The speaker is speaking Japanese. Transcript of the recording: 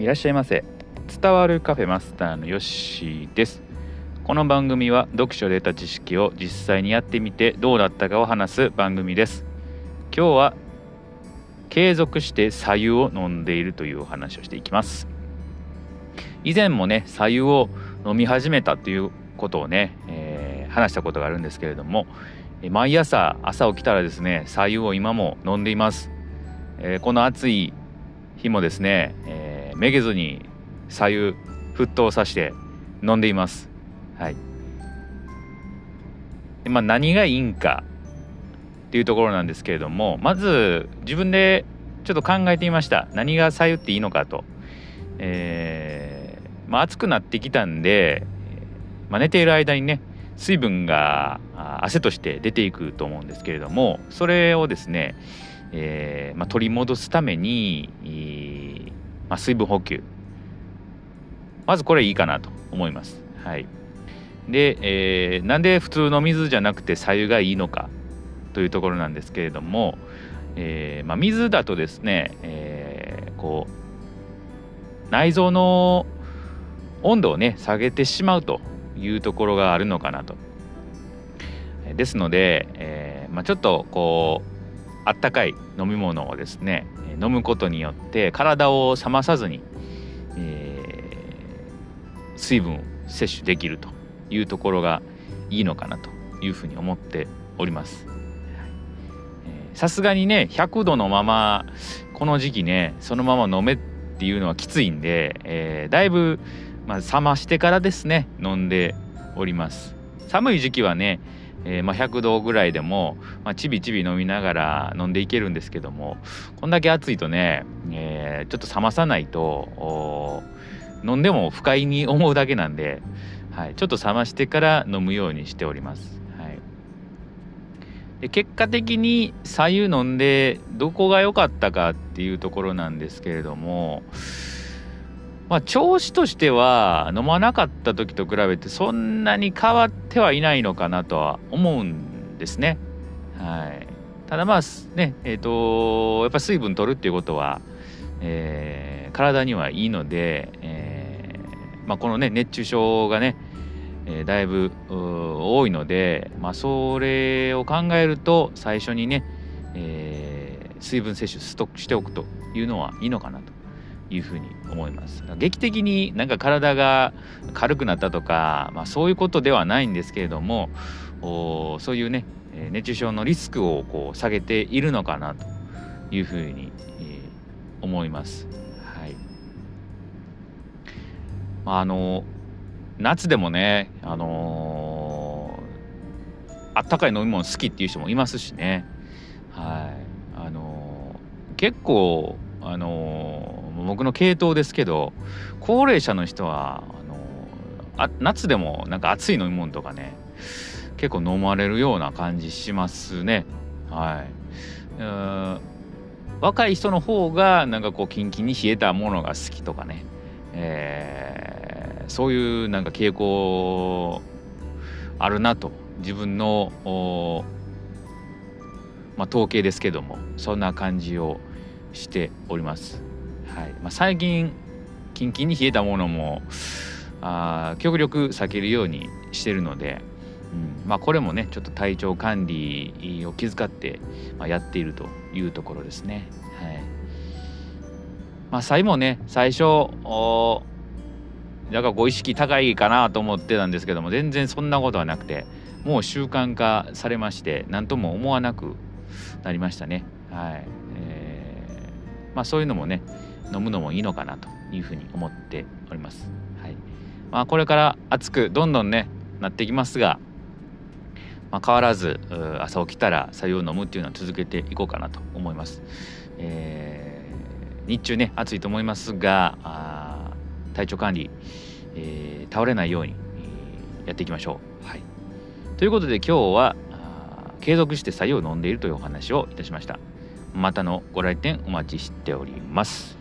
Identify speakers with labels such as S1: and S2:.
S1: いらっしゃいませ。伝わるカフェマスターのヨッシーです。この番組は読書で得た知識を実際にやってみてどうだったかを話す番組です。今日は継続して左右を飲んでいるというお話をしていきます。以前もね左右を飲み始めたということをね、えー、話したことがあるんですけれども毎朝朝起きたらですね左右を今も飲んでいます、えー、この暑い日もですね、えー、めげずに左右沸騰させて飲んでいます。はい。で、まあ、何がいいんかっていうところなんですけれどもまず自分でちょっと考えてみました。何が左右っていいのかと。えー、まあ、暑くなってきたんで、まあ、寝ている間にね水分が汗として出ていくと思うんですけれどもそれをですね、えー、まあ、取り戻すために、まあ、水分補給まずこれいいかなと思います。はい、で、えー、なんで普通の水じゃなくて白湯がいいのかというところなんですけれども、えー、まあ、水だとですね、えー、こう内臓の温度をね下げてしまうというところがあるのかなと。ですので、えまあ、ちょっとこうあったかい飲み物をですね飲むことによって体を冷まさずに、えー、水分を摂取できるというところがいいのかなというふうに思っております。さすがにね100度のままこの時期ねそのまま飲めっていうのはきついんで、えー、だいぶ、まあ、冷ましてからですね飲んでおります。寒い時期はねえー、まあ、100度ぐらいでも、まあ、ちびちび飲みながら飲んでいけるんですけどもこんだけ暑いとね、えー、ちょっと冷まさないと飲んでも不快に思うだけなんで、はい、ちょっと冷ましてから飲むようにしております。はい、で結果的に左右飲んでどこが良かったかっていうところなんですけれどもまあ、調子としては飲まなかった時と比べてそんなに変わってはいないのかなとは思うんですね。はい、ただまあねえっ、ー、とやっぱ水分取るっていうことは、えー、体にはいいので、えーまあ、このね熱中症がね、え、だいぶ多いので、まあ、それを考えると最初にね、え、水分摂取ストックしておくというのはいいのかなというふうに思います。劇的になんか体が軽くなったとか、まあ、そういうことではないんですけれどもそういうね熱中症のリスクをこう下げているのかなというふうに、えー、思います。はい、まあの夏でもね、あのー、あったかい飲み物好きっていう人もいますしね、はい。あのー、結構、あのー僕の系統ですけど高齢者の人はあのあ夏でもなんか熱い飲み物とかね結構飲まれるような感じしますね。はい。若い人の方がなんかこうキンキンに冷えたものが好きとかね、えー、そういうなんか傾向あるなと。自分のまあ、統計ですけどもそんな感じをしております。はいまあ、最近キンキンに冷えたものもあ極力避けるようにしてるので、うんまあ、これもねちょっと体調管理を気遣って、ま、やっているというところですね。はいまあ、最後ね最初だかご意識高いかなと思ってたんですけども全然そんなことはなくてもう習慣化されまして何とも思わなくなりましたね。はいえーまあ、そういうのもね飲むのもいいのかなというふうに思っております。はいまあ、これから暑くどんどんねなっていきますが、まあ、変わらず朝起きたら白湯を飲むっていうのは続けていこうかなと思います。えー、日中ね暑いと思いますが体調管理、えー、倒れないように、えー、やっていきましょう。はい、ということで今日は継続して白湯を飲んでいるというお話をいたしました。またのご来店お待ちしております。